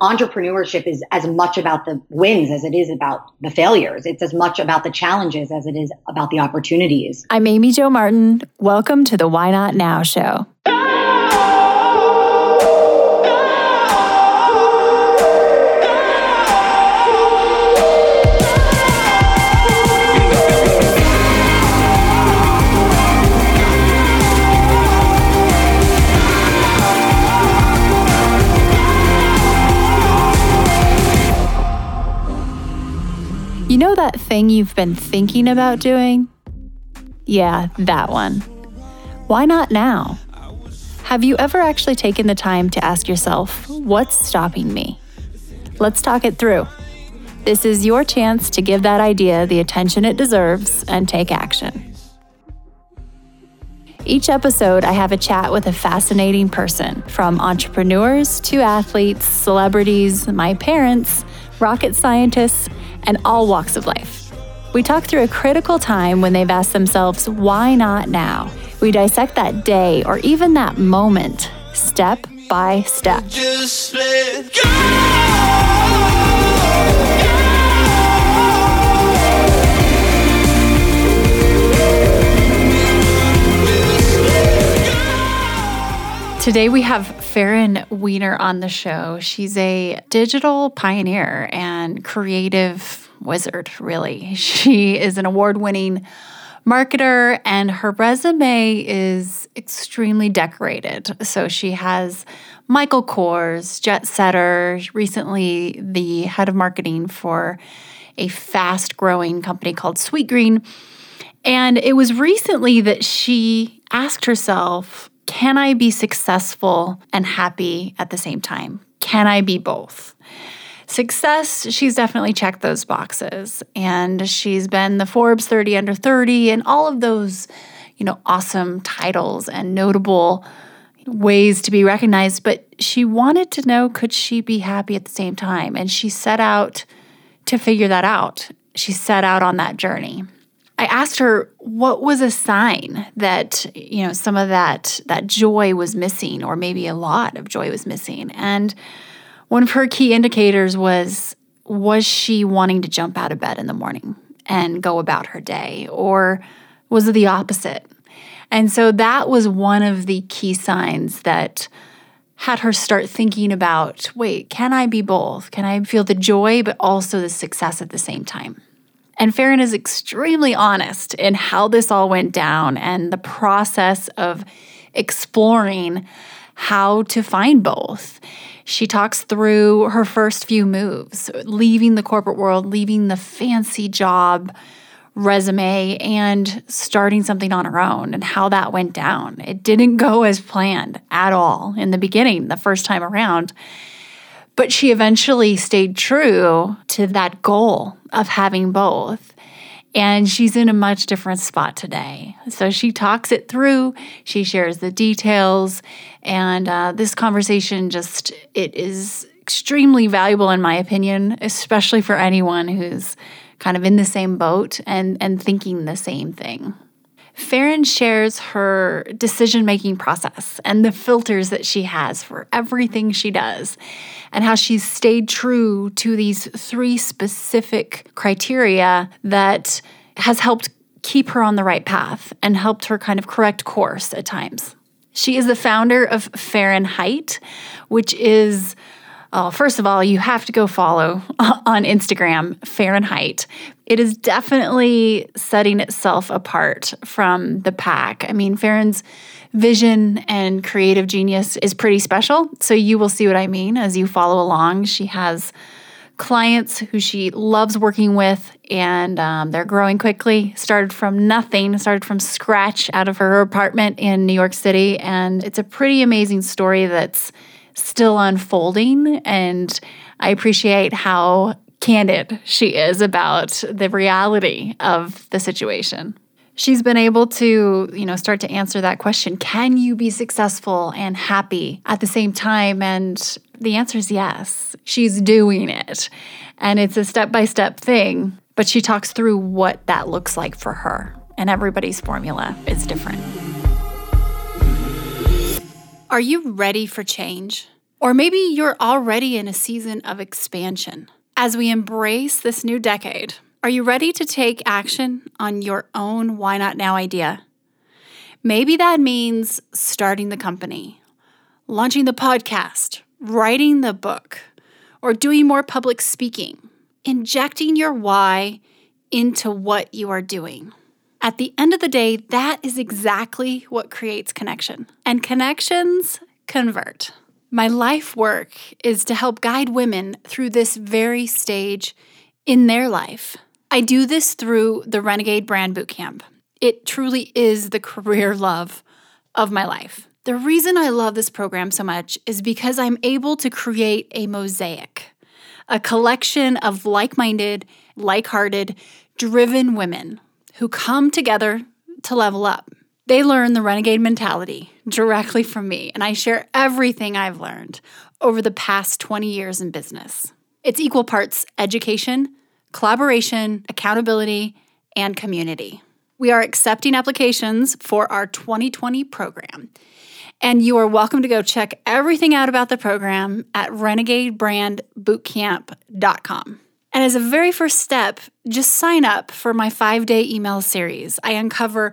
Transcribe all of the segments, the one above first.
entrepreneurship is as much about the wins as it is about the failures. It's as much about the challenges as it is about the opportunities. I'm Amy Jo Martin. Welcome to the Why Not Now show. Know that thing you've been thinking about doing? Yeah, that one. Why not now? Have you ever actually taken the time to ask yourself, what's stopping me? Let's talk it through. This is your chance to give that idea the attention it deserves and take action. Each episode, I have a chat with a fascinating person, from entrepreneurs to athletes, celebrities, my parents, rocket scientists, and all walks of life. We talk through a critical time when they've asked themselves, why not now? We dissect that day or even that moment, step by step. Today we have Farryn Weiner on the show. She's a digital pioneer and creative wizard, really. She is an award winning marketer and her resume is extremely decorated. So she has Michael Kors, Jet Setter, recently the head of marketing for a fast growing company called Sweetgreen. And it was recently that she asked herself, can I be successful and happy at the same time? Can I be both? Success, she's definitely checked those boxes. And she's been the Forbes 30 under 30 and all of those, you know, awesome titles and notable ways to be recognized. But she wanted to know could she be happy at the same time? And she set out to figure that out. She set out on that journey. I asked her what was a sign that you know some of that that joy was missing or maybe a lot of joy was missing? And one of her key indicators was was she wanting to jump out of bed in the morning and go about her day? Or was it the opposite? And so that was one of the key signs that had her start thinking about wait can i be both? Can i feel the joy but also the success at the same time and Farryn is extremely honest in how this all went down and the process of exploring how to find both. She talks through her first few moves, leaving the corporate world, leaving the fancy job resume, and starting something on her own and how that went down. It didn't go as planned at all in the beginning, the first time around. But she eventually stayed true to that goal of having both. And she's in a much different spot today. So she talks it through, she shares the details, and uh, this conversation just, it is extremely valuable in my opinion, especially for anyone who's kind of in the same boat and, and thinking the same thing. Farryn shares her decision making process and the filters that she has for everything she does, and how she's stayed true to these three specific criteria that has helped keep her on the right path and helped her kind of correct course at times. She is the founder of Farrynheight, which is Oh, first of all, you have to go follow on Instagram, Farrynheight. It is definitely setting itself apart from the pack. I mean, Farryn's vision and creative genius is pretty special. So you will see what I mean as you follow along. She has clients who she loves working with, and um, they're growing quickly. Started from nothing, started from scratch out of her apartment in New York City. And it's a pretty amazing story that's still unfolding. And I appreciate how candid she is about the reality of the situation. She's been able to, you know, start to answer that question, can you be successful and happy at the same time? And the answer is yes. She's doing it. And it's a step-by-step thing, but she talks through what that looks like for her. And everybody's formula is different. Are you ready for change? Or maybe you're already in a season of expansion. As we embrace this new decade, are you ready to take action on your own Why Not Now idea? Maybe that means starting the company, launching the podcast, writing the book, or doing more public speaking, injecting your why into what you are doing. At the end of the day, that is exactly what creates connection. And connections convert. My life work is to help guide women through this very stage in their life. I do this through the Renegade Brand Bootcamp. It truly is the career love of my life. The reason I love this program so much is because I'm able to create a mosaic, a collection of like minded, like hearted, driven women who come together to level up. They learn the renegade mentality directly from me, and I share everything I've learned over the past 20 years in business. It's equal parts education, collaboration, accountability, and community. We are accepting applications for our 2020 program. And you are welcome to go check everything out about the program at renegadebrandbootcamp.com. And as a very first step, just sign up for my five day email series. I uncover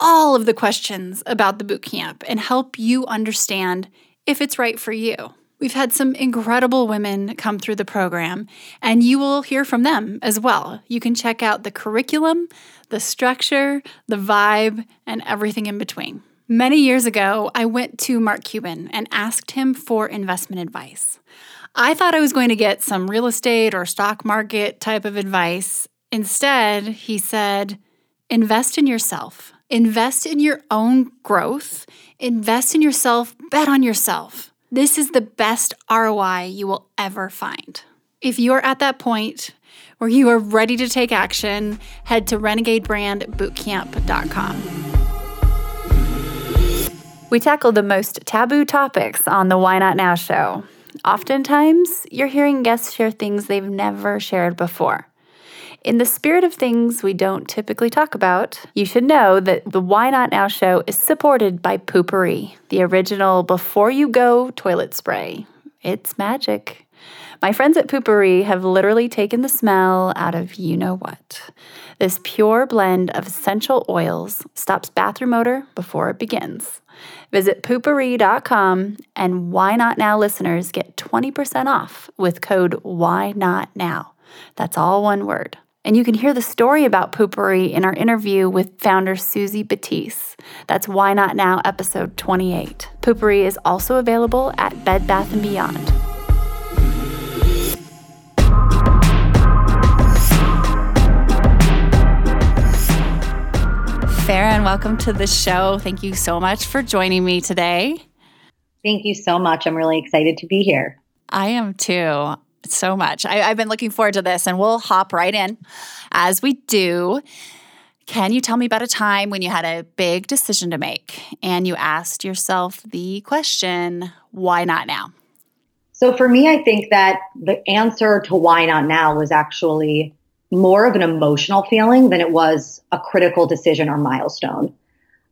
all of the questions about the bootcamp and help you understand if it's right for you. We've had some incredible women come through the program, and you will hear from them as well. You can check out the curriculum, the structure, the vibe, and everything in between. Many years ago, I went to Mark Cuban and asked him for investment advice. I thought I was going to get some real estate or stock market type of advice. Instead, he said, invest in yourself, invest in your own growth, invest in yourself, bet on yourself. This is the best ROI you will ever find. If you're at that point where you are ready to take action, head to renegadebrandbootcamp.com. We tackle the most taboo topics on the Why Not Now show. Oftentimes, you're hearing guests share things they've never shared before. In the spirit of things we don't typically talk about, you should know that the Why Not Now show is supported by Poo-Pourri, the original before you go toilet spray. It's magic. My friends at Poo-Pourri have literally taken the smell out of you know what. This pure blend of essential oils stops bathroom odor before it begins. Visit poopourri.com and Why Not Now listeners get 20% off with code Why Not Now. That's all one word. And you can hear the story about Poo-Pourri in our interview with founder Suzy Batiz. That's Why Not Now, episode 28. Poo-Pourri is also available at Bed Bath & Beyond. Farryn, welcome to the show. Thank you so much for joining me today. Thank you so much. I'm really excited to be here. I am too so much. I, have been looking forward to this, and we'll hop right in as we do. Can you tell me about a time when you had a big decision to make and you asked yourself the question, why not now? So, for me, I think that the answer to why not now was actually more of an emotional feeling than it was a critical decision or milestone.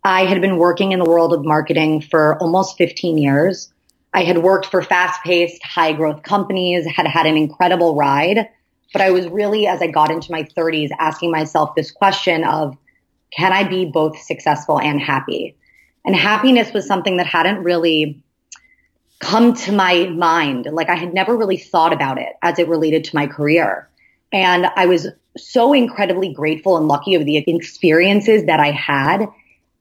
I had been working in the world of marketing for almost 15 years. I had worked for fast paced, high growth companies, had had an incredible ride. But I was really, as I got into my 30s, asking myself this question of, can I be both successful and happy? And happiness was something that hadn't really come to my mind. Like I had never really thought about it as it related to my career. And I was so incredibly grateful and lucky of the experiences that I had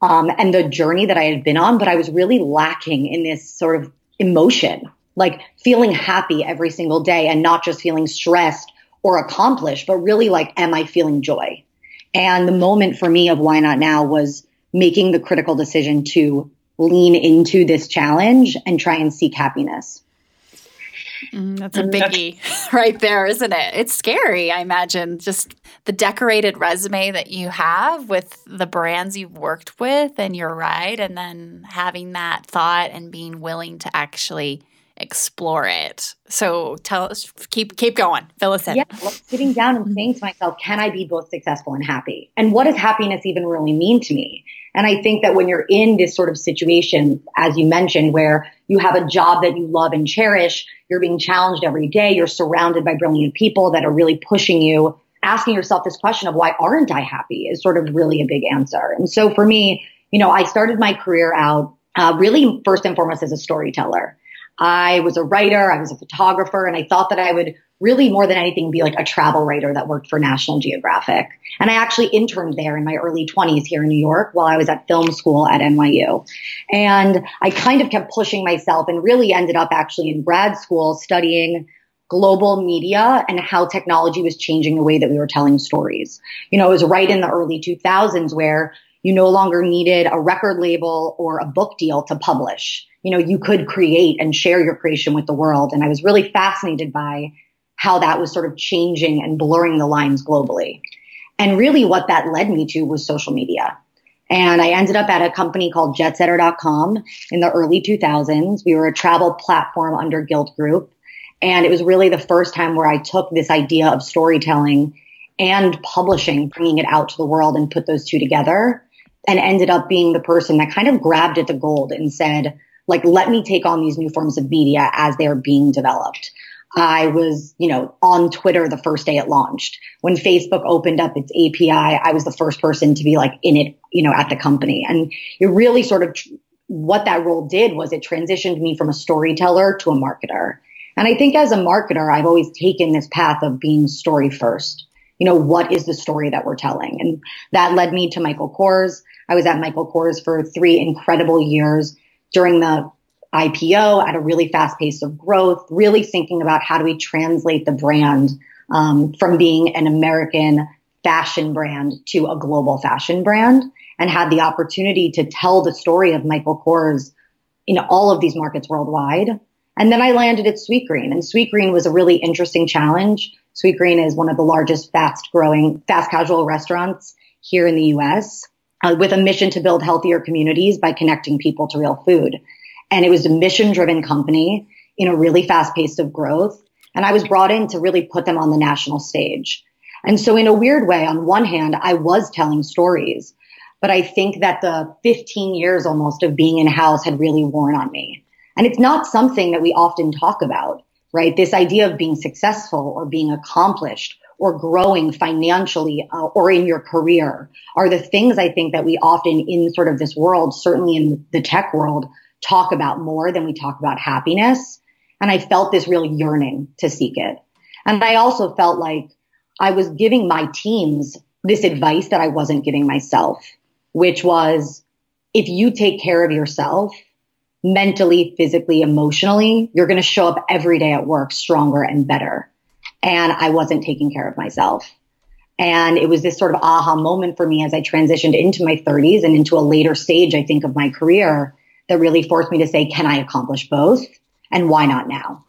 um, and the journey that I had been on, but I was really lacking in this sort of emotion, like feeling happy every single day and not just feeling stressed or accomplished, but really like, am I feeling joy? And the moment for me of why not now was making the critical decision to lean into this challenge and try and seek happiness. Mm, that's a biggie right there, isn't it? It's scary, I imagine, just the decorated resume that you have with the brands you've worked with and your ride, and then having that thought and being willing to actually explore it. So tell us, keep keep going, fill us in. Yeah, well, sitting down and saying to myself, can I be both successful and happy? And what does happiness even really mean to me? And I think that when you're in this sort of situation, as you mentioned, where you have a job that you love and cherish, you're being challenged every day, you're surrounded by brilliant people that are really pushing you, asking yourself this question of why aren't I happy is sort of really a big answer. And so for me, you know, I started my career out uh, really first and foremost as a storyteller. I was a writer, I was a photographer, and I thought that I would really more than anything be like a travel writer that worked for National Geographic. And I actually interned there in my early 20s here in New York while I was at film school at NYU. And I kind of kept pushing myself and really ended up actually in grad school studying global media and how technology was changing the way that we were telling stories. You know, it was right in the early 2000s where you no longer needed a record label or a book deal to publish. You know, you could create and share your creation with the world. And I was really fascinated by how that was sort of changing and blurring the lines globally. And really what that led me to was social media. And I ended up at a company called jetsetter.com in the early 2000s. We were a travel platform under Gilt Groupe. And it was really the first time where I took this idea of storytelling and publishing, bringing it out to the world and put those two together and ended up being the person that kind of grabbed at the gold and said, like, let me take on these new forms of media as they're being developed. I was, you know, on Twitter the first day it launched. When Facebook opened up its API, I was the first person to be like in it, you know, at the company. And it really sort of what that role did was it transitioned me from a storyteller to a marketer. And I think as a marketer, I've always taken this path of being story first. You know, what is the story that we're telling? And that led me to Michael Kors. I was at Michael Kors for three incredible years during the IPO at a really fast pace of growth, really thinking about how do we translate the brand um, from being an American fashion brand to a global fashion brand and had the opportunity to tell the story of Michael Kors in all of these markets worldwide. And then I landed at Sweetgreen and Sweetgreen was a really interesting challenge. Sweetgreen is one of the largest fast growing, fast casual restaurants here in the US uh, with a mission to build healthier communities by connecting people to real food. And it was a mission driven company in a really fast pace of growth. And I was brought in to really put them on the national stage. And so in a weird way, on one hand, I was telling stories, but I think that the 15 years almost of being in house had really worn on me. And it's not something that we often talk about, right? This idea of being successful or being accomplished or growing financially uh, or in your career are the things I think that we often in sort of this world, certainly in the tech world, talk about more than we talk about happiness. And I felt this real yearning to seek it. And I also felt like I was giving my teams this advice that I wasn't giving myself, which was if you take care of yourself mentally, physically, emotionally, you're going to show up every day at work stronger and better. And I wasn't taking care of myself. And it was this sort of aha moment for me as I transitioned into my 30s and into a later stage, I think, of my career that really forced me to say, can I accomplish both? And why not now?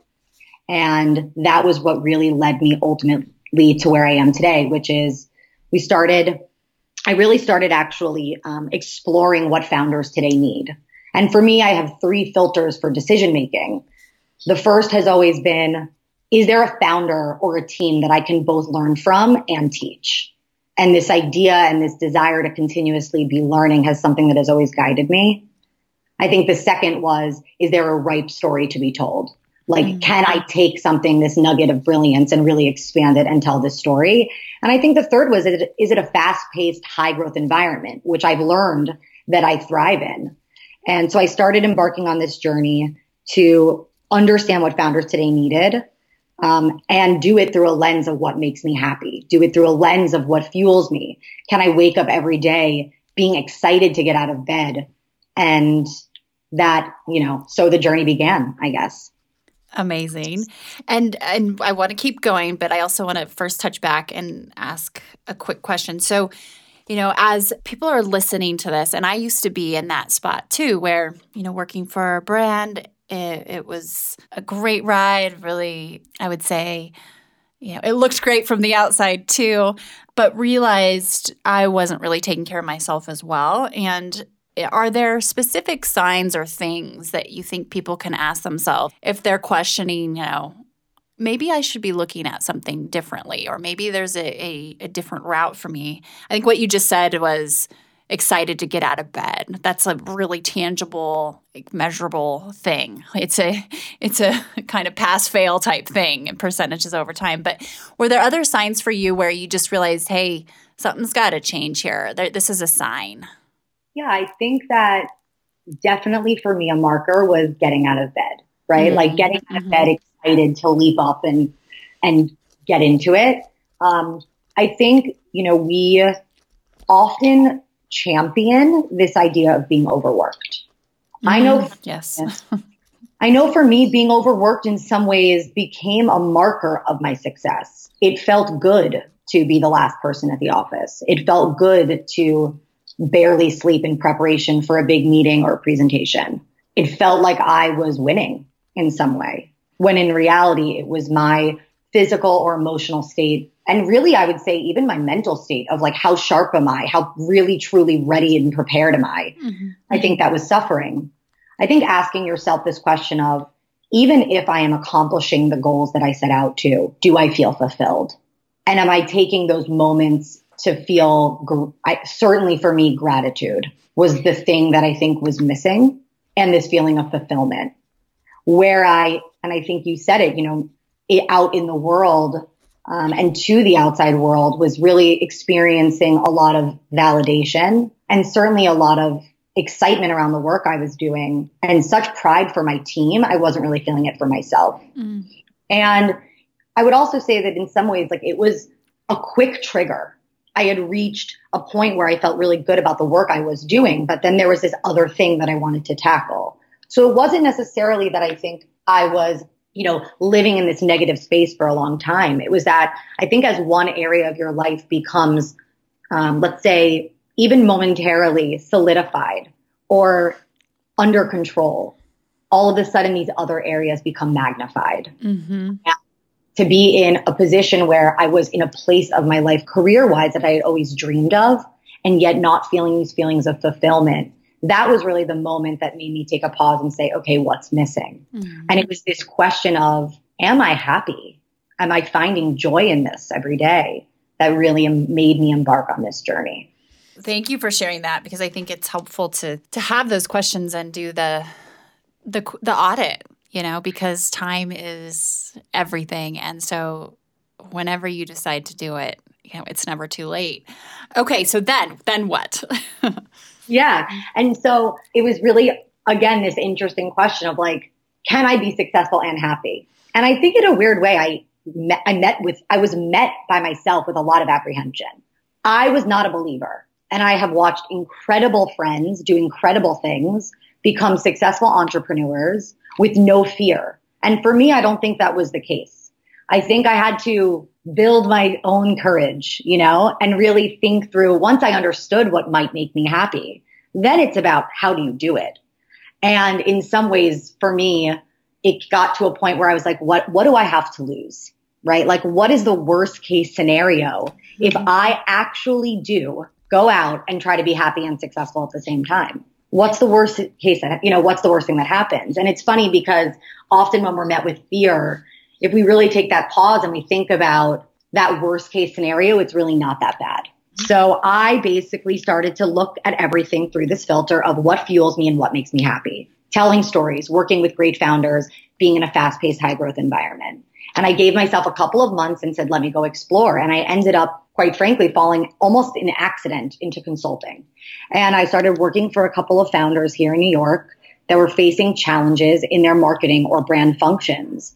And that was what really led me ultimately to where I am today, which is we started, I really started actually um, exploring what founders today need. And for me, I have three filters for decision making. The first has always been, is there a founder or a team that I can both learn from and teach? And this idea and this desire to continuously be learning has something that has always guided me. I think the second was, is there a ripe story to be told? Like, mm-hmm. can I take something, this nugget of brilliance and really expand it and tell this story? And I think the third was, is it, is it a fast paced, high growth environment, which I've learned that I thrive in? And so I started embarking on this journey to understand what founders today needed um, and do it through a lens of what makes me happy, do it through a lens of what fuels me. Can I wake up every day being excited to get out of bed and that, you know, so the journey began, I guess. Amazing. And and I want to keep going, but I also want to first touch back and ask a quick question. So, you know, as people are listening to this, and I used to be in that spot too, where, you know, working for a brand, it, it was a great ride, really, I would say, you know, it looked great from the outside too, but realized I wasn't really taking care of myself as well. And are there specific signs or things that you think people can ask themselves if they're questioning, you know, maybe I should be looking at something differently, or maybe there's a, a, a, different route for me. I think what you just said was excited to get out of bed. That's a really tangible, like, measurable thing. It's a it's a kind of pass fail type thing and percentages over time. But were there other signs for you where you just realized, hey, something's got to change here. There, this is a sign. Yeah, I think that definitely for me a marker was getting out of bed, right? Mm-hmm. Like getting out of mm-hmm. bed excited to leap up and and get into it. Um, I think you know we often champion this idea of being overworked. Mm-hmm. I know, yes. I know for me, being overworked in some ways became a marker of my success. It felt good to be the last person at the office. It felt good to barely sleep in preparation for a big meeting or presentation. It felt like I was winning in some way, when in reality, it was my physical or emotional state. And really i would say even my mental state of like how sharp am i? How really truly ready and prepared am i? Mm-hmm. i think that was suffering. I think asking yourself this question of even if i am accomplishing the goals that i set out to do i feel fulfilled? And am i taking those moments to feel I, certainly for me gratitude was the thing that i think was missing and this feeling of fulfillment. Where i and i think you said it you know out in the world um, and to the outside world was really experiencing a lot of validation and certainly a lot of excitement around the work I was doing and such pride for my team. I wasn't really feeling it for myself. Mm. And I would also say that in some ways, like it was a quick trigger. I had reached a point where I felt really good about the work I was doing, but then there was this other thing that I wanted to tackle. So it wasn't necessarily that I think I was you know, living in this negative space for a long time. It was that I think as one area of your life becomes, um, let's say, even momentarily solidified or under control, all of a sudden these other areas become magnified. Mm-hmm. To be in a position where I was in a place of my life career wise that I had always dreamed of and yet not feeling these feelings of fulfillment that was really the moment that made me take a pause and say, okay, what's missing? Mm-hmm. And it was this question of, am I happy? Am I finding joy in this every day? That really made me embark on this journey. Thank you for sharing that because I think it's helpful to to have those questions and do the the the audit, you know, because time is everything and so whenever you decide to do it, you know, it's never too late. Okay, so then then what? Yeah. Mm-hmm. And so it was really, again, this interesting question of like, can I be successful and happy? And I think in a weird way, I met, I met with, I was met by myself with a lot of apprehension. I was not a believer and I have watched incredible friends do incredible things, become successful entrepreneurs with no fear. And for me, I don't think that was the case. I think I had to build my own courage, you know, and really think through once I understood what might make me happy, then it's about how do you do it? And in some ways, for me, it got to a point where I was like, what, what do I have to lose? Right? Like, what is the worst case scenario mm-hmm. if I actually do go out and try to be happy and successful at the same time? What's the worst case that, you know, what's the worst thing that happens? And it's funny because often when we're met with fear, if we really take that pause and we think about that worst case scenario, it's really not that bad. So I basically started to look at everything through this filter of what fuels me and what makes me happy. Telling stories, working with great founders, being in a fast paced, high growth environment. And I gave myself a couple of months and said, let me go explore. And I ended up, quite frankly, falling almost in accident into consulting. And I started working for a couple of founders here in New York that were facing challenges in their marketing or brand functions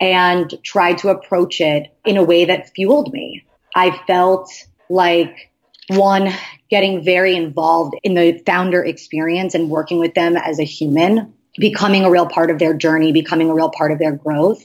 and tried to approach it in a way that fueled me. I felt like one, getting very involved in the founder experience and working with them as a human, becoming a real part of their journey, becoming a real part of their growth.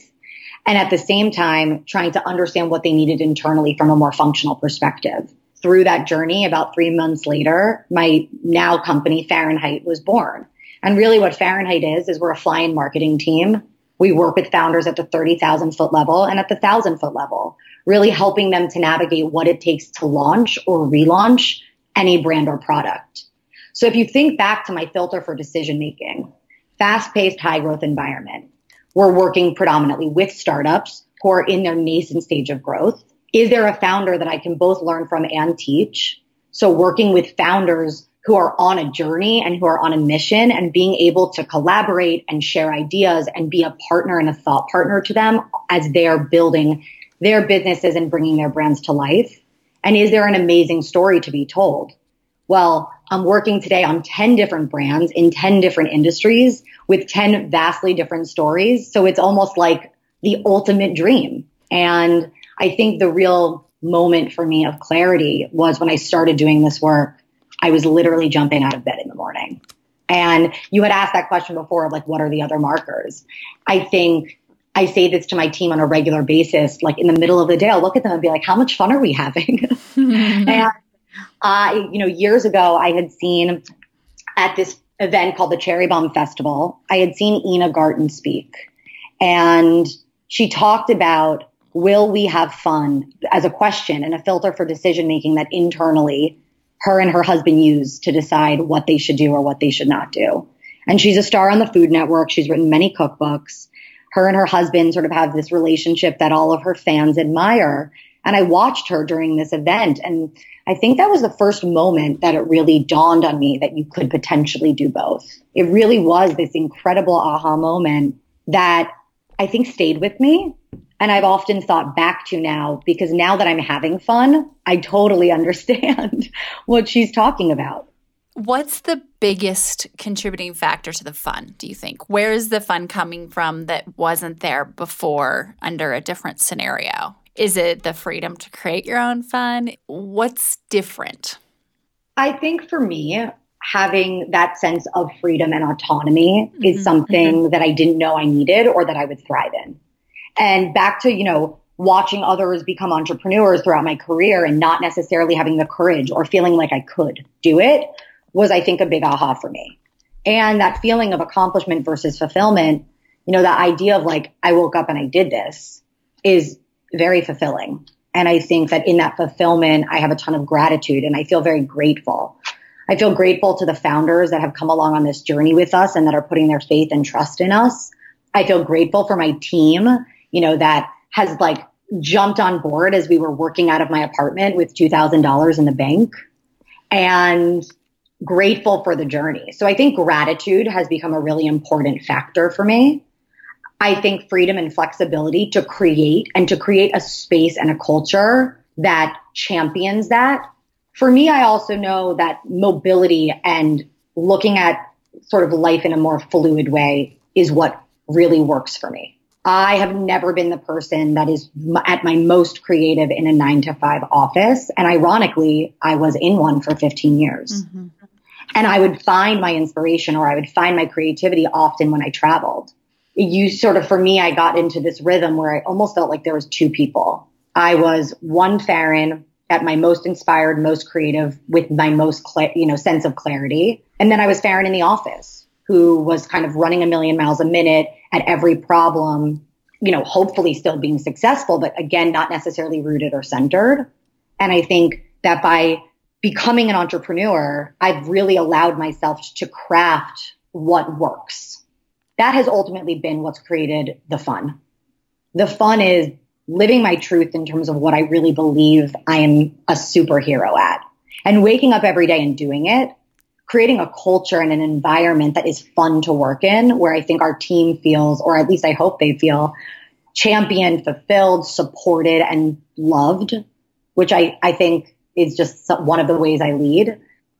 And at the same time, trying to understand what they needed internally from a more functional perspective. Through that journey, about three months later, my now company Farrynheight was born. And really what Farrynheight is, is we're a fly-in marketing team we work with founders at the 30,000 foot level and at the 1,000 foot level, really helping them to navigate what it takes to launch or relaunch any brand or product. So if you think back to my filter for decision making, fast paced, high growth environment, we're working predominantly with startups who are in their nascent stage of growth. Is there a founder that I can both learn from and teach? So working with founders who are on a journey and who are on a mission and being able to collaborate and share ideas and be a partner and a thought partner to them as they're building their businesses and bringing their brands to life? And is there an amazing story to be told? Well, I'm working today on 10 different brands in 10 different industries with 10 vastly different stories. So it's almost like the ultimate dream. And I think the real moment for me of clarity was when I started doing this work. I was literally jumping out of bed in the morning. And you had asked that question before, like, what are the other markers? I think I say this to my team on a regular basis. Like in the middle of the day, I'll look at them and be like, how much fun are we having? and I, you know, years ago, I had seen at this event called the Cherry Bombe Festival, I had seen Ina Garten speak. And she talked about will we have fun as a question and a filter for decision making that internally her and her husband use to decide what they should do or what they should not do. And she's a star on the Food Network. She's written many cookbooks. Her and her husband sort of have this relationship that all of her fans admire. And I watched her during this event. And I think that was the first moment that it really dawned on me that you could potentially do both. It really was this incredible aha moment that I think stayed with me. And I've often thought back to now because now that I'm having fun, I totally understand what she's talking about. What's the biggest contributing factor to the fun, do you think? Where is the fun coming from that wasn't there before under a different scenario? Is it the freedom to create your own fun? What's different? I think for me, having that sense of freedom and autonomy mm-hmm, is something mm-hmm. that I didn't know I needed or that I would thrive in. And back to, you know, watching others become entrepreneurs throughout my career and not necessarily having the courage or feeling like I could do it was, I think, a big aha for me. And that feeling of accomplishment versus fulfillment, you know, that idea of like, I woke up and I did this is very fulfilling. And I think that in that fulfillment, I have a ton of gratitude and I feel very grateful I feel grateful to the founders that have come along on this journey with us and that are putting their faith and trust in us. I feel grateful for my team, you know, that has like jumped on board as we were working out of my apartment with $2,000 in the bank and grateful for the journey. So I think gratitude has become a really important factor for me. I think freedom and flexibility to create and to create a space and a culture that champions that for me, I also know that mobility and looking at sort of life in a more fluid way is what really works for me. I have never been the person that is at my most creative in a nine to five office. And ironically, I was in one for 15 years. Mm-hmm. And I would find my inspiration or I would find my creativity often when I traveled. You sort of, for me, I got into this rhythm where I almost felt like there was two people. I was one Farryn at my most inspired, most creative, with my most, cl- you know, sense of clarity. And then I was Farryn in the office, who was kind of running a million miles a minute at every problem, you know, hopefully still being successful, but again, not necessarily rooted or centered. And I think that by becoming an entrepreneur, I've really allowed myself to craft what works. That has ultimately been what's created the fun. The fun is living my truth in terms of what I really believe I am a superhero at and waking up every day and doing it, creating a culture and an environment that is fun to work in where I think our team feels, or at least I hope they feel championed, fulfilled, supported and loved, which I, I think is just one of the ways I lead.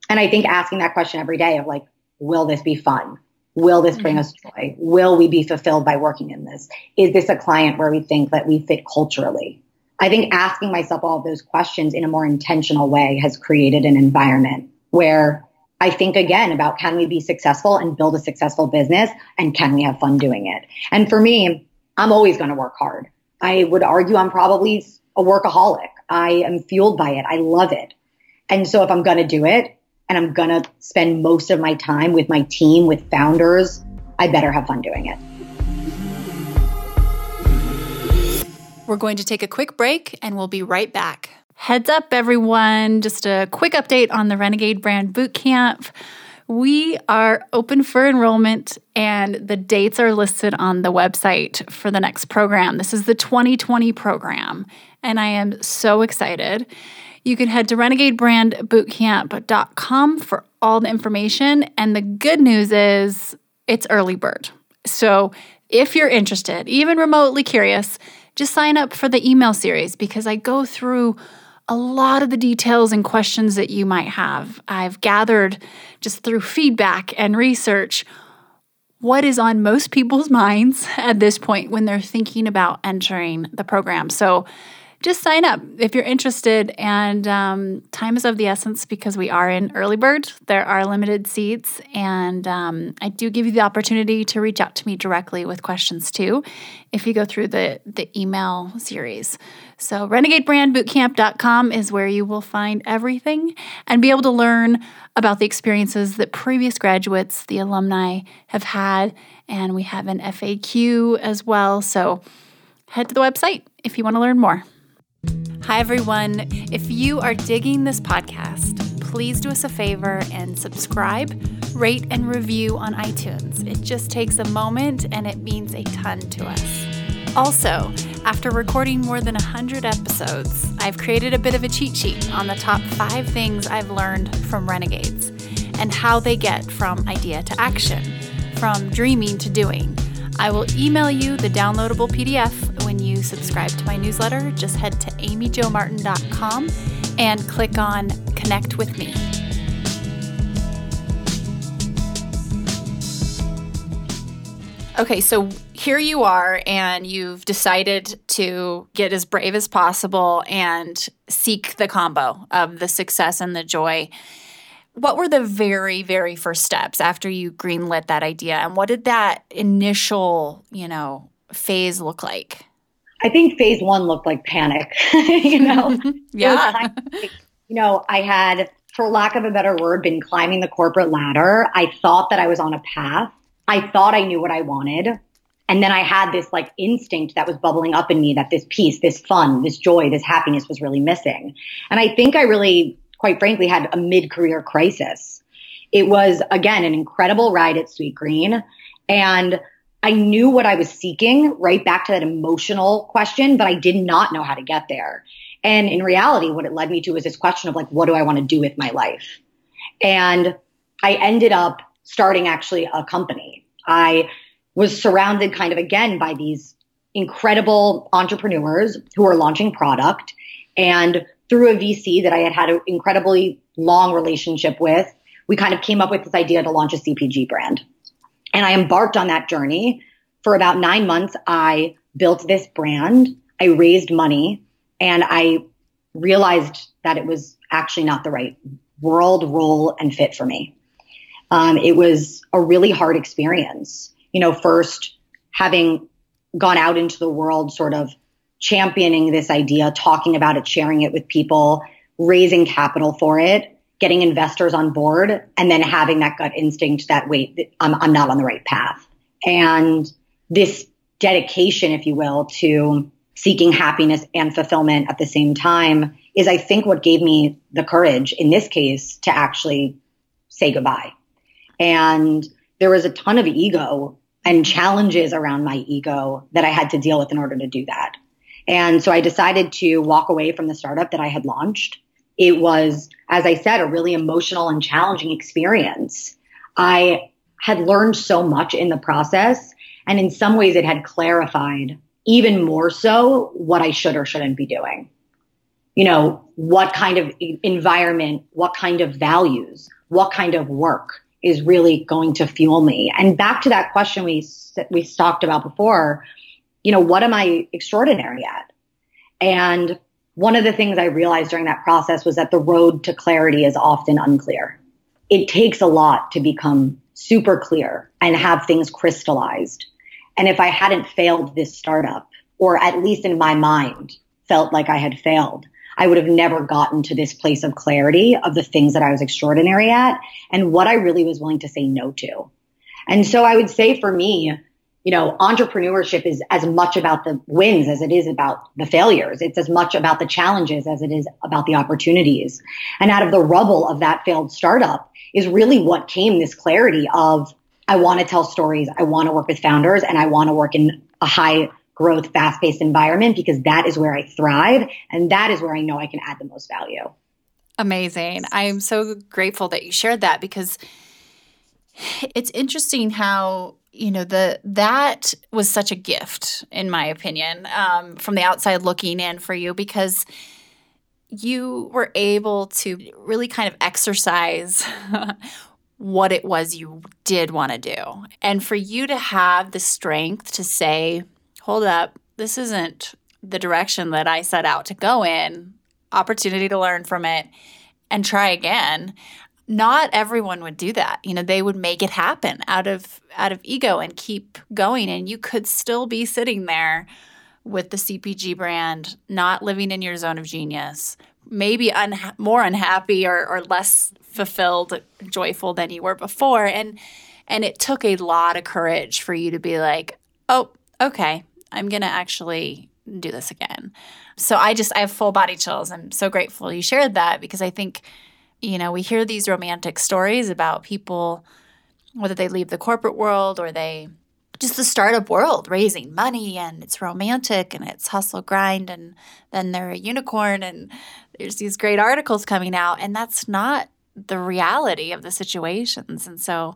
And I think asking that question every day of like, will this be fun? Will this bring mm-hmm. us joy? Will we be fulfilled by working in this? Is this a client where we think that we fit culturally? I think asking myself all of those questions in a more intentional way has created an environment where I think again about can we be successful and build a successful business and can we have fun doing it? And for me, I'm always going to work hard. I would argue I'm probably a workaholic. I am fueled by it. I love it. And so if I'm going to do it, and I'm going to spend most of my time with my team, with founders, I better have fun doing it. We're going to take a quick break and we'll be right back. Heads up, everyone. Just a quick update on the Renegade Brand Bootcamp. We are open for enrollment and the dates are listed on the website for the next program. This is the 2020 program, and I am so excited. You can head to renegadebrandbootcamp.com for all the information. And the good news is it's early bird. So if you're interested, even remotely curious, just sign up for the email series because I go through a lot of the details and questions that you might have. I've gathered just through feedback and research what is on most people's minds at this point when they're thinking about entering the program. So just sign up if you're interested. And um, time is of the essence because we are in early bird. There are limited seats, and um, I do give you the opportunity to reach out to me directly with questions too, if you go through the the email series. So renegadebrandbootcamp.com is where you will find everything and be able to learn about the experiences that previous graduates, the alumni, have had, and we have an FAQ as well. So head to the website if you want to learn more. Hi, everyone. If you are digging this podcast, please do us a favor and subscribe, rate, and review on iTunes. It just takes a moment and it means a ton to us. Also, after recording more than 100 episodes, I've created a bit of a cheat sheet on the top five things I've learned from renegades and how they get from idea to action, from dreaming to doing. I will email you the downloadable PDF when you subscribe to my newsletter. Just head to amyjomartin.com and click on Connect with Me. Okay, so here you are, and you've decided to get as brave as possible and seek the combo of the success and the joy. What were the very, very first steps after you greenlit that idea? And what did that initial, you know, phase look like? I think phase one looked like panic, you know? yeah. Kind of, you know, I had, for lack of a better word, been climbing the corporate ladder. I thought that I was on a path. I thought I knew what I wanted. And then I had this like instinct that was bubbling up in me that this peace, this fun, this joy, this happiness was really missing. And I think I really quite frankly, had a mid career crisis. It was, again, an incredible ride at Sweetgreen. And I knew what I was seeking right back to that emotional question, but I did not know how to get there. And in reality, what it led me to was this question of like, what do I want to do with my life? And I ended up starting actually a company. I was surrounded kind of again by these incredible entrepreneurs who are launching product and through a VC that I had had an incredibly long relationship with, we kind of came up with this idea to launch a CPG brand. And I embarked on that journey. For about nine months, I built this brand. I raised money and I realized that it was actually not the right world, role, and fit for me. Um, it was a really hard experience. You know, first having gone out into the world sort of championing this idea, talking about it, sharing it with people, raising capital for it, getting investors on board, and then having that gut instinct that wait, I'm, I'm not on the right path. And this dedication, if you will, to seeking happiness and fulfillment at the same time is, I think, what gave me the courage in this case to actually say goodbye. And there was a ton of ego and challenges around my ego that I had to deal with in order to do that. And so I decided to walk away from the startup that I had launched. It was, as I said, a really emotional and challenging experience. I had learned so much in the process. And in some ways, it had clarified even more so what I should or shouldn't be doing. You know, what kind of environment, what kind of values, what kind of work is really going to fuel me. And back to that question we, we talked about before, you know, what am I extraordinary at? And one of the things I realized during that process was that the road to clarity is often unclear. It takes a lot to become super clear and have things crystallized. And if I hadn't failed this startup, or at least in my mind felt like I had failed, I would have never gotten to this place of clarity of the things that I was extraordinary at and what I really was willing to say no to. And so I would say for me, you know, entrepreneurship is as much about the wins as it is about the failures. It's as much about the challenges as it is about the opportunities. And out of the rubble of that failed startup is really what came this clarity of I want to tell stories. I want to work with founders and I want to work in a high growth, fast paced environment because that is where I thrive. And that is where I know I can add the most value. Amazing. I'm so grateful that you shared that because it's interesting how you know the that was such a gift in my opinion um, from the outside looking in for you because you were able to really kind of exercise what it was you did want to do. And for you to have the strength to say hold up this isn't the direction that i set out to go in. Opportunity to learn from it and try again not everyone would do that. You know they would make it happen out of out of ego and keep going. And you could still be sitting there with the cpg brand not living in your zone of genius maybe unha- more unhappy or, or less fulfilled joyful than you were before. And and it took a lot of courage for you to be like oh okay i'm gonna actually do this again. So i just i have full body chills. I'm so grateful you shared that because i think you know, we hear these romantic stories about people, whether they leave the corporate world or they just the startup world raising money and it's romantic and it's hustle grind and then they're a unicorn and there's these great articles coming out and that's not the reality of the situations. And so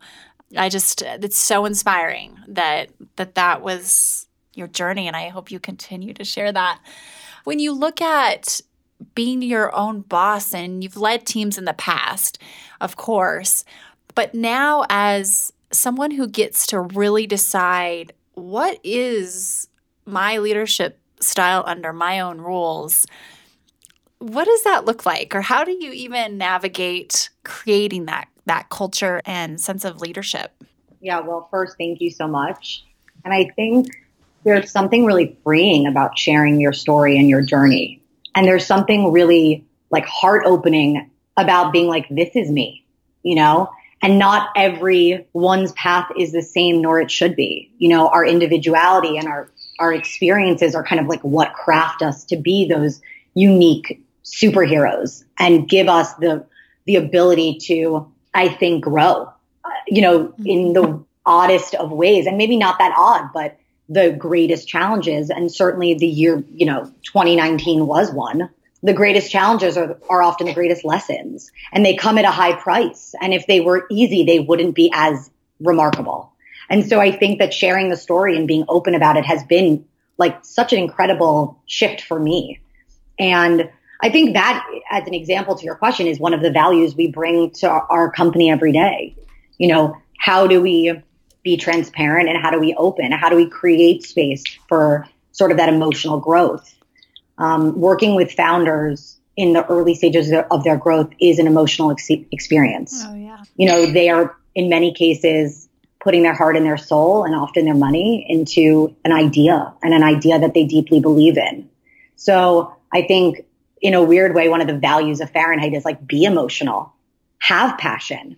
i just it's so inspiring that that that was your journey and i hope you continue to share that. When you look at being your own boss and you've led teams in the past, of course. But now, as someone who gets to really decide what is my leadership style under my own rules, what does that look like? Or how do you even navigate creating that, that culture and sense of leadership? Yeah, well, first, thank you so much. And I think there's something really freeing about sharing your story and your journey and there's something really like heart opening about being like, this is me, you know? And not every one's path is the same, nor it should be. You know, our individuality and our, our experiences are kind of like what craft us to be those unique superheroes and give us the, the ability to, I think, grow, uh, you know, in the oddest of ways. And maybe not that odd, but the greatest challenges. And certainly the year, you know, 2019 was one. The greatest challenges are, are often the greatest lessons and they come at a high price. And if they were easy, they wouldn't be as remarkable. And so I think that sharing the story and being open about it has been like such an incredible shift for me. And I think that as an example to your question is one of the values we bring to our company every day. You know, how do we be transparent and how do we open? How do we create space for sort of that emotional growth? Um, working with founders in the early stages of their growth is an emotional ex- experience. Oh, yeah. You know, they are in many cases putting their heart and their soul and often their money into an idea and an idea that they deeply believe in. So I think in a weird way, one of the values of Farrynheight is like be emotional, have passion,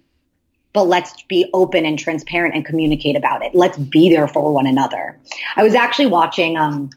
but let's be open and transparent and communicate about it. Let's be there for one another. I was actually watching um,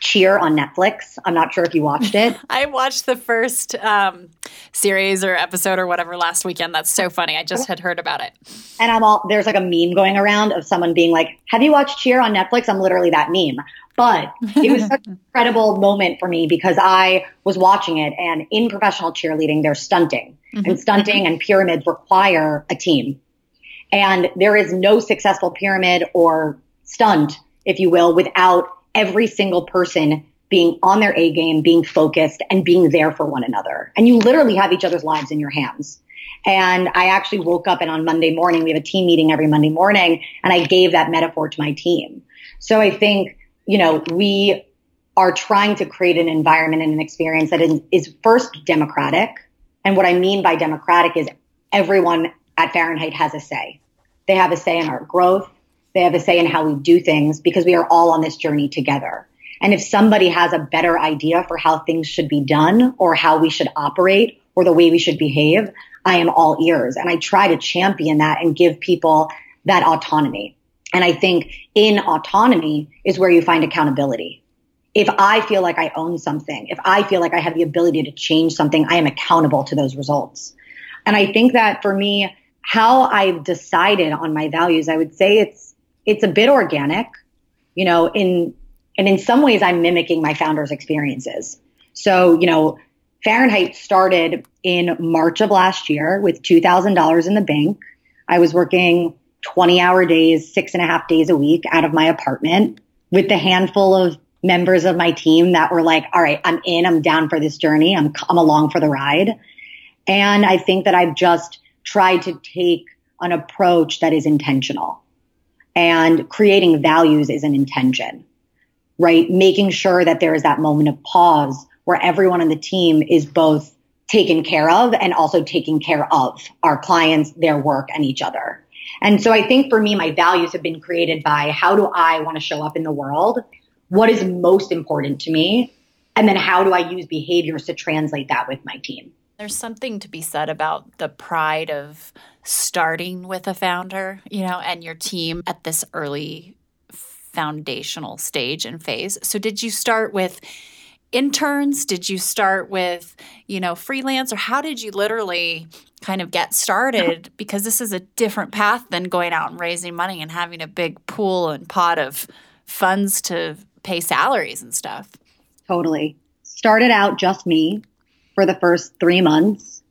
Cheer on Netflix. I'm not sure if you watched it. I watched the first um, series or episode or whatever last weekend. That's so funny. I just had heard about it. And I'm all there's like a meme going around of someone being like, "Have you watched Cheer on Netflix?" I'm literally that meme. But it was such an incredible moment for me because I was watching it, and in professional cheerleading, there's stunting, mm-hmm. and stunting and pyramids require a team. And there is no successful pyramid or stunt, if you will, without every single person being on their A game, being focused and being there for one another. And you literally have each other's lives in your hands. And I actually woke up and on Monday morning, we have a team meeting every Monday morning and I gave that metaphor to my team. So I think, you know, we are trying to create an environment and an experience that is, first democratic. And what I mean by democratic is everyone at Farrynheight has a say. They have a say in our growth. They have a say in how we do things because we are all on this journey together. And if somebody has a better idea for how things should be done or how we should operate or the way we should behave, I am all ears. And I try to champion that and give people that autonomy. And I think in autonomy is where you find accountability. If I feel like I own something, if I feel like I have the ability to change something, I am accountable to those results. And I think that for me, how I've decided on my values, I would say it's it's a bit organic. You know, in And in some ways, I'm mimicking my founder's experiences. So, you know, Farrynheight started in March of last year with $2,000 in the bank. I was working 20 hour days, six and a half days a week out of my apartment with the handful of members of my team that were like, all right, I'm in, I'm down for this journey. I'm, I'm along for the ride. And I think that I've just tried to take an approach that is intentional and creating values is an intention, right? Making sure that there is that moment of pause where everyone on the team is both taken care of and also taking care of our clients, their work and each other. And so I think for me, my values have been created by how do I want to show up in the world? What is most important to me? And then how do I use behaviors to translate that with my team? There's something to be said about the pride of starting with a founder, you know, and your team at this early foundational stage and phase. So did you start with interns? Did you start with, you know, freelance or how did you literally kind of get started because this is a different path than going out and raising money and having a big pool and pot of funds to pay salaries and stuff. Totally. Started out just me for the first 3 months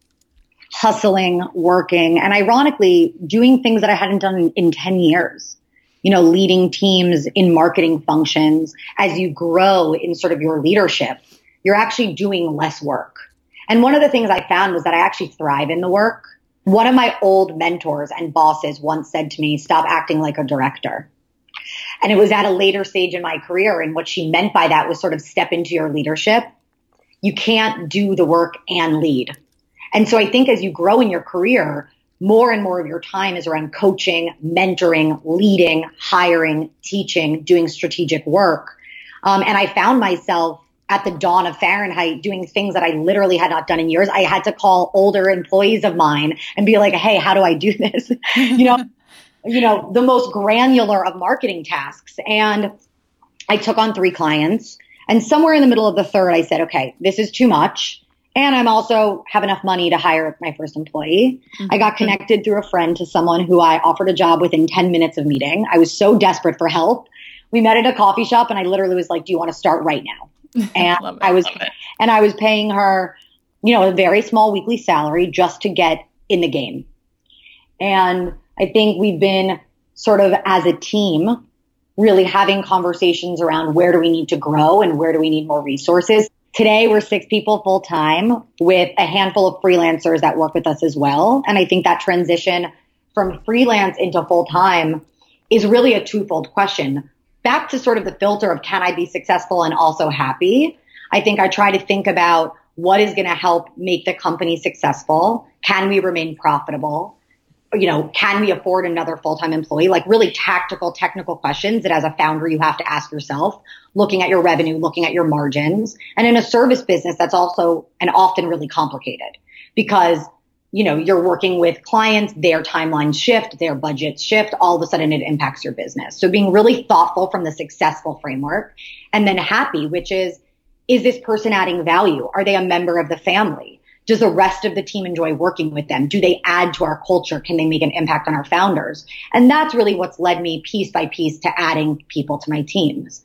hustling, working, and ironically doing things that I hadn't done in, in 10 years you know, leading teams in marketing functions, as you grow in sort of your leadership, you're actually doing less work. And one of the things I found was that I actually thrive in the work. One of my old mentors and bosses once said to me, stop acting like a director. And it was at a later stage in my career. And what she meant by that was sort of step into your leadership. You can't do the work and lead. And so I think as you grow in your career, more and more of your time is around coaching, mentoring, leading, hiring, teaching, doing strategic work. Um, and I found myself at the dawn of Farrynheight doing things that I literally had not done in years. I had to call older employees of mine and be like, Hey, how do I do this? you know, you know, the most granular of marketing tasks. And I took on three clients and somewhere in the middle of the third, I said, okay, this is too much. And I'm also have enough money to hire my first employee. Mm-hmm. I got connected through a friend to someone who I offered a job within 10 minutes of meeting. I was so desperate for help. We met at a coffee shop and I literally was like, do you want to start right now? And I was, and I was paying her, you know, a very small weekly salary just to get in the game. And I think we've been sort of as a team really having conversations around where do we need to grow and where do we need more resources Today we're six people full time with a handful of freelancers that work with us as well. And I think that transition from freelance into full time is really a twofold question. Back to sort of the filter of can I be successful and also happy? I think I try to think about what is going to help make the company successful? Can we remain profitable? You know, can we afford another full-time employee? Like really tactical, technical questions that as a founder you have to ask yourself, looking at your revenue, looking at your margins. And in a service business, that's also and often really complicated because, you know, you're working with clients, their timelines shift, their budgets shift, all of a sudden it impacts your business. So being really thoughtful from the successful framework and then happy, which is, is this person adding value? Are they a member of the family? Does the rest of the team enjoy working with them? Do they add to our culture? Can they make an impact on our founders? And that's really what's led me piece by piece to adding people to my teams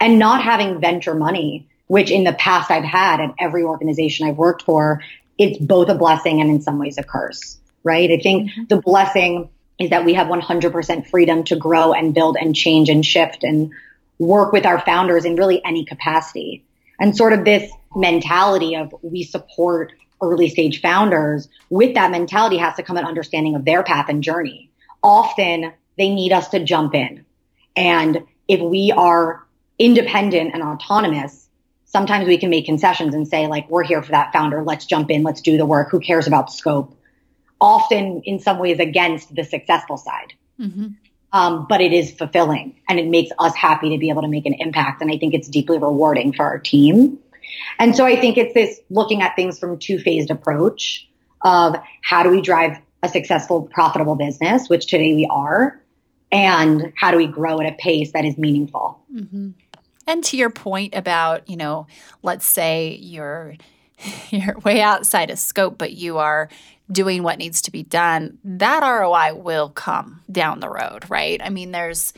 and not having venture money, which in the past I've had at every organization I've worked for. It's both a blessing and in some ways a curse, right? I think mm-hmm. the blessing is that we have 100% freedom to grow and build and change and shift and work with our founders in really any capacity. And sort of this mentality of we support early stage founders with that mentality has to come an understanding of their path and journey. Often they need us to jump in. And if we are independent and autonomous, sometimes we can make concessions and say like, we're here for that founder. Let's jump in. Let's do the work. Who cares about scope? Often in some ways against the successful side. Mm-hmm. Um, but it is fulfilling and it makes us happy to be able to make an impact. And I think it's deeply rewarding for our team. And so I think it's this looking at things from two phased approach of how do we drive a successful, profitable business, which today we are, and how do we grow at a pace that is meaningful. Mm-hmm. And to your point about, you know, let's say you're you're way outside of scope, but you are doing what needs to be done, that ROI will come down the road, right? I mean, there's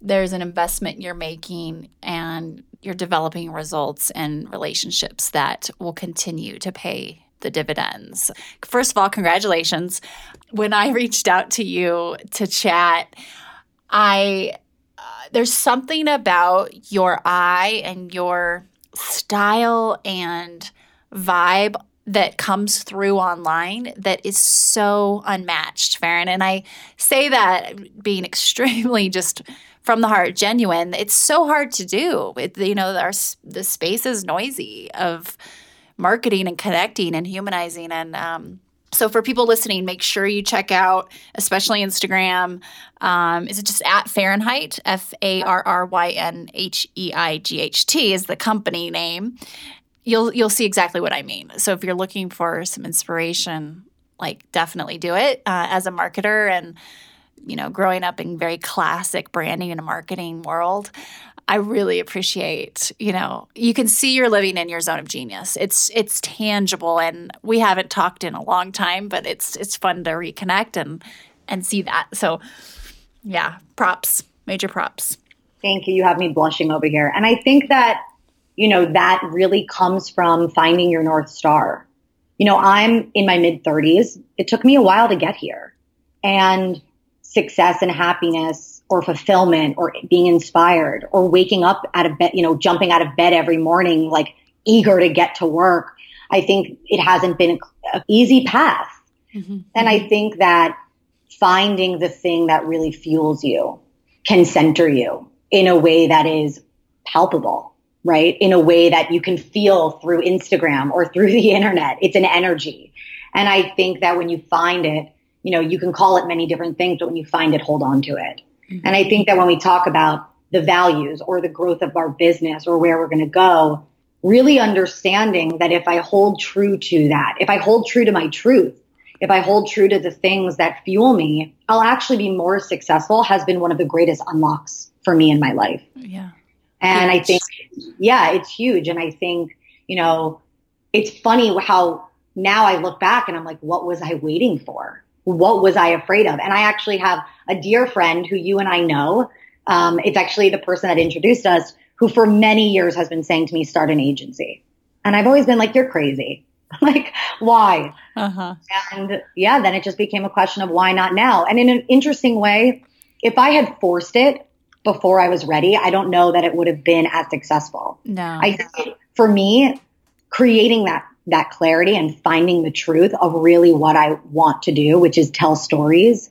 there's an investment you're making and you're developing results and relationships that will continue to pay the dividends. First of all, congratulations. When I reached out to you to chat, I uh, there's something about your eye and your style and vibe that comes through online that is so unmatched, Farryn. And I say that being extremely just from the heart, genuine. It's so hard to do. It, you know, our the space is noisy of marketing and connecting and humanizing. And um, so, for people listening, make sure you check out, especially Instagram. Um, is it just at Farrynheight? F A R R Y N H E I G H T is the company name you'll you'll see exactly what I mean. So if you're looking for some inspiration, like definitely do it uh, as a marketer and you know growing up in very classic branding and marketing world. I really appreciate, you know, you can see you're living in your zone of genius. It's it's tangible and we haven't talked in a long time, but it's it's fun to reconnect and and see that. So yeah, props, major props. Thank you. You have me blushing over here. And I think that you know, that really comes from finding your North Star. You know, I'm in my mid 30s. It took me a while to get here. And success and happiness or fulfillment or being inspired or waking up out of bed, you know, jumping out of bed every morning, like eager to get to work. I think it hasn't been an easy path. Mm-hmm. And I think that finding the thing that really fuels you can center you in a way that is palpable right? In a way that you can feel through Instagram or through the internet. It's an energy. And I think that when you find it, you know, you can call it many different things, but when you find it, hold on to it. Mm-hmm. And I think that when we talk about the values or the growth of our business or where we're going to go, really understanding that if I hold true to that, if I hold true to my truth, if I hold true to the things that fuel me, I'll actually be more successful has been one of the greatest unlocks for me in my life. Yeah. And I think, yeah, it's huge. And I think, you know, it's funny how now I look back and I'm like, what was I waiting for? What was I afraid of? And I actually have a dear friend who you and I know. Um, it's actually the person that introduced us who for many years has been saying to me, start an agency. And I've always been like, you're crazy. like, why? Uh-huh. And yeah, then it just became a question of why not now? And in an interesting way, if I had forced it, before I was ready, I don't know that it would have been as successful. No. I think for me, creating that that clarity and finding the truth of really what I want to do, which is tell stories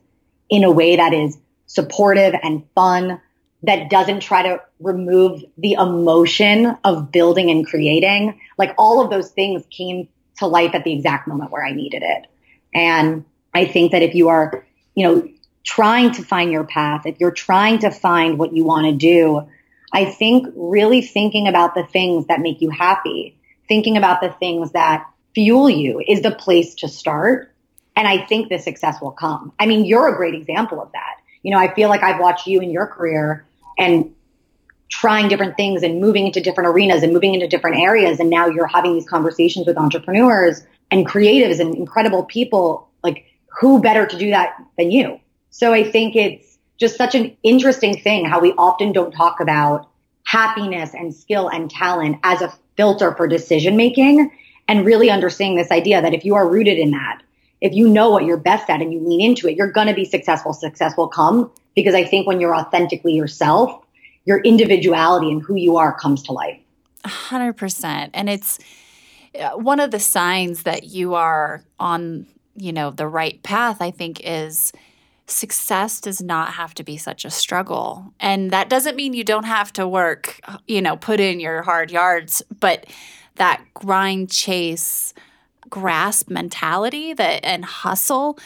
in a way that is supportive and fun, that doesn't try to remove the emotion of building and creating. Like all of those things came to life at the exact moment where I needed it. And I think that if you are, you know, trying to find your path, if you're trying to find what you want to do, I think really thinking about the things that make you happy, thinking about the things that fuel you is the place to start. And I think the success will come. I mean, you're a great example of that. You know, I feel like I've watched you in your career and trying different things and moving into different arenas and moving into different areas. And now you're having these conversations with entrepreneurs and creatives and incredible people. Like, who better to do that than you? So I think it's just such an interesting thing how we often don't talk about happiness and skill and talent as a filter for decision making and really understanding this idea that if you are rooted in that, if you know what you're best at and you lean into it, you're going to be successful. Success will come because I think when you're authentically yourself, your individuality and who you are comes to life. 100%. And it's uh, one of the signs that you are on, you know, the right path, I think is success does not have to be such a struggle. And that doesn't mean you don't have to work, you know, put in your hard yards, but that grind, chase, grasp mentality that and hustle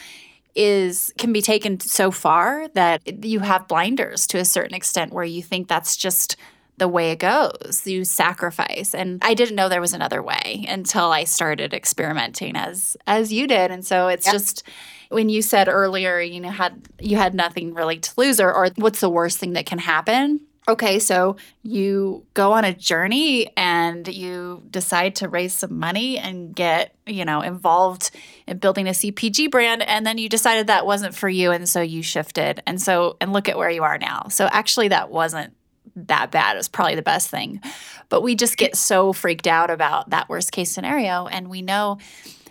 is can be taken so far that you have blinders to a certain extent where you think that's just the way it goes. You sacrifice. And I didn't know there was another way until I started experimenting as as you did. And so it's yep. just when you said earlier, you know, had you had nothing really to lose or, or what's the worst thing that can happen? Okay, so you go on a journey and you decide to raise some money and get, you know, involved in building a CPG brand and then you decided that wasn't for you and so you shifted. And so and look at where you are now. So actually that wasn't that bad. It was probably the best thing. But we just get so freaked out about that worst case scenario and we know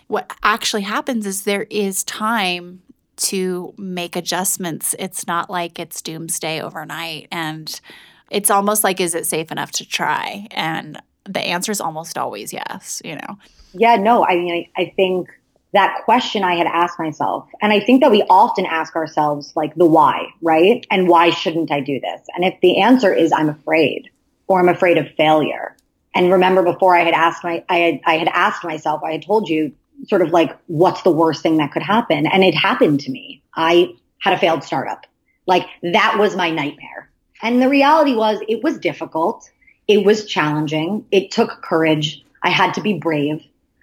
what actually happens is there is time to make adjustments. It's not like it's doomsday overnight. And it's almost like, is it safe enough to try? And the answer is almost always yes, you know? Yeah, no, I mean, I, I think that question I had asked myself, and I think that we often ask ourselves, like, the why, right? And why shouldn't I do this? And if the answer is I'm afraid or I'm afraid of failure, and remember before I had asked my, I had, I had asked myself, I had told you sort of like, what's the worst thing that could happen? And it happened to me. I had a failed startup. Like that was my nightmare. And the reality was it was difficult. It was challenging. It took courage. I had to be brave.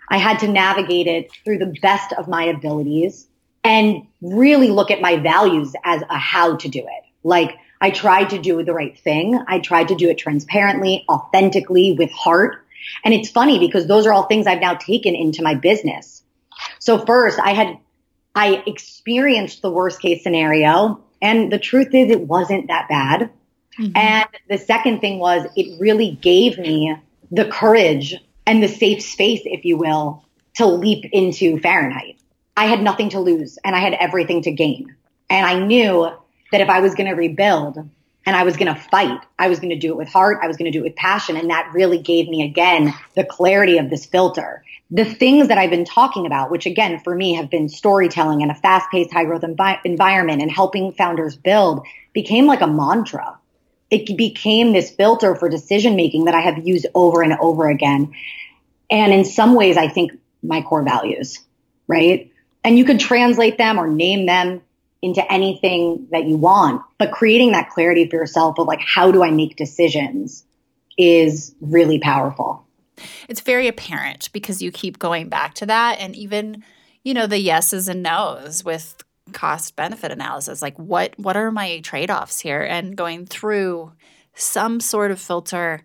I had to navigate it through the best of my abilities and really look at my values as a how to do it. Like I tried to do the right thing. I tried to do it transparently, authentically, with heart. And it's funny because those are all things I've now taken into my business. So first I had, I experienced the worst case scenario. And the truth is it wasn't that bad. Mm-hmm. And the second thing was it really gave me the courage and the safe space, if you will, to leap into Farrynheight. I had nothing to lose and I had everything to gain. And I knew that if I was going to rebuild, and I was going to fight. I was going to do it with heart. I was going to do it with passion. And that really gave me again the clarity of this filter. The things that I've been talking about, which again for me have been storytelling and a fast paced high growth envi- environment and helping founders build became like a mantra. It became this filter for decision making that I have used over and over again. And in some ways, I think my core values, right? And you could translate them or name them into anything that you want. But creating that clarity for yourself of like, how do I make decisions is really powerful. It's very apparent because you keep going back to that. And even, you know, the yeses and nos with cost benefit analysis like what what are my trade-offs here and going through some sort of filter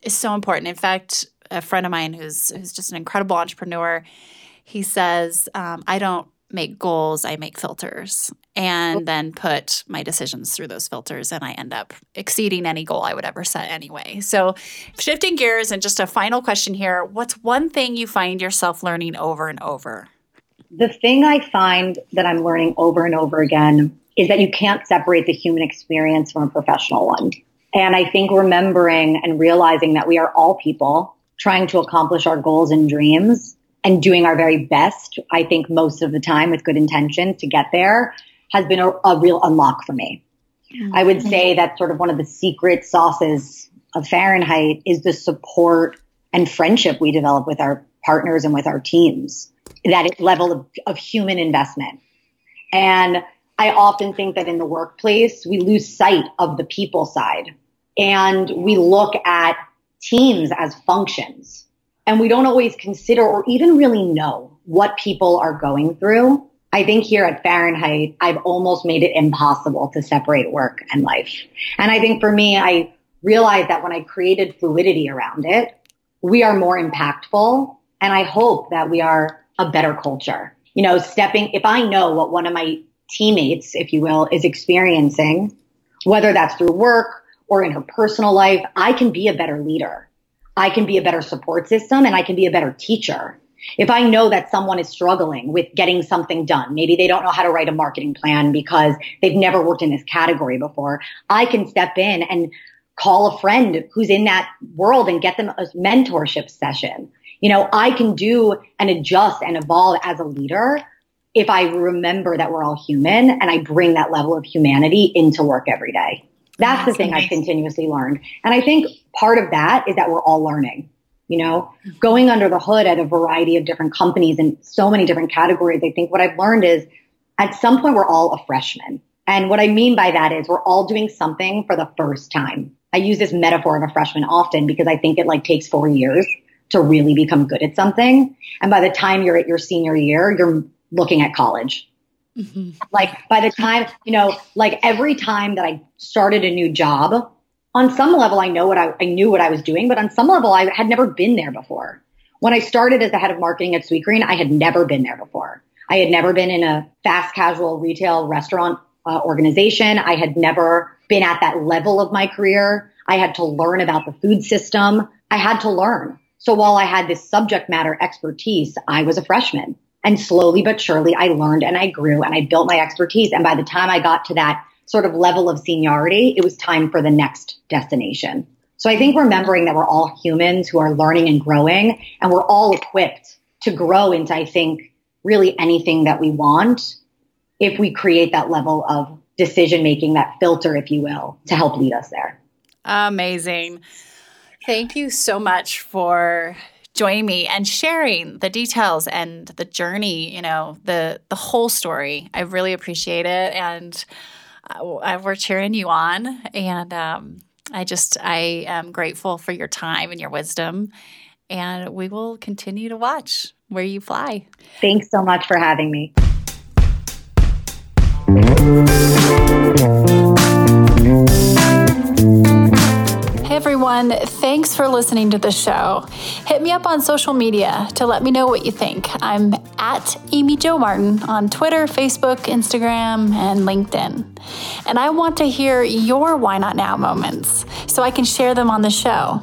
is so important in fact a friend of mine who's who's just an incredible entrepreneur he says um, i don't make goals, I make filters and oh. then put my decisions through those filters and I end up exceeding any goal I would ever set anyway. So, shifting gears and just a final question here, what's one thing you find yourself learning over and over? The thing I find that I'm learning over and over again is that you can't separate the human experience from a professional one. And I think remembering and realizing that we are all people trying to accomplish our goals and dreams and doing our very best, I think most of the time with good intention to get there has been a, a real unlock for me. Mm-hmm. I would say that sort of one of the secret sauces of Farrynheight is the support and friendship we develop with our partners and with our teams, that level of, of human investment. And I often think that in the workplace, we lose sight of the people side and we look at teams as functions and we don't always consider or even really know what people are going through. I think here at Farrynheight, I've almost made it impossible to separate work and life. And I think for me, I realized that when I created fluidity around it, we are more impactful. And I hope that we are a better culture. You know, stepping, if I know what one of my teammates, if you will, is experiencing, whether that's through work or in her personal life, I can be a better leader. I can be a better support system and I can be a better teacher. If I know that someone is struggling with getting something done, maybe they don't know how to write a marketing plan because they've never worked in this category before, I can step in and call a friend who's in that world and get them a mentorship session. You know, I can do and adjust and evolve as a leader if I remember that we're all human and I bring that level of humanity into work every day. That's, the thing I've continuously learned. And I think part of that is that we're all learning. You know, going under the hood at a variety of different companies and so many different categories, I think what I've learned is at some point we're all a freshman. And what I mean by that is we're all doing something for the first time. I use this metaphor of a freshman often because I think it like takes four years to really become good at something. And by the time you're at your senior year, you're looking at college. Mm-hmm. Like by the time, you know, like every time that I started a new job, on some level, I know what I, I knew what I was doing, but on some level, I had never been there before. When I started as the head of marketing at Sweetgreen, I had never been there before. I had never been in a fast casual retail restaurant uh, organization. I had never been at that level of my career. I had to learn about the food system. I had to learn. So while I had this subject matter expertise, I was a freshman and slowly but surely I learned and I grew and I built my expertise. And by the time I got to that sort of level of seniority, it was time for the next destination. So I think remembering that we're all humans who are learning and growing and we're all equipped to grow into, I think, really anything that we want if we create that level of decision making, that filter, if you will, to help lead us there. Amazing. Thank you so much for joining me and sharing the details and the journey, you know, the the whole story. I really appreciate it and uh, we're cheering you on and um, I just I am grateful for your time and your wisdom and we will continue to watch where you fly. Thanks so much for having me. Everyone, thanks for listening to the show. Hit me up on social media to let me know what you think. I'm at Amy Jo Martin on Twitter, Facebook, Instagram, and LinkedIn. And I want to hear your Why Not Now moments so I can share them on the show.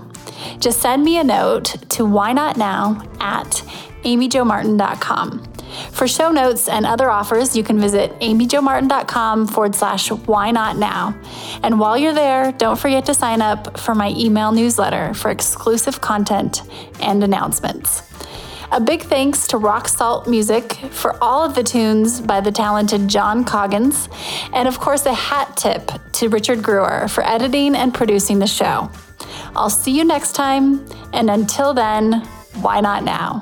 Just send me a note to why not now at amyjomartin.com. For show notes and other offers, you can visit amyjomartin.com forward slash why not now. And while you're there, don't forget to sign up for my email newsletter for exclusive content and announcements. A big thanks to Rock Salt Music for all of the tunes by the talented John Coggins. And of course, a hat tip to Richard Brewer for editing and producing the show. I'll see you next time. And until then, why not now?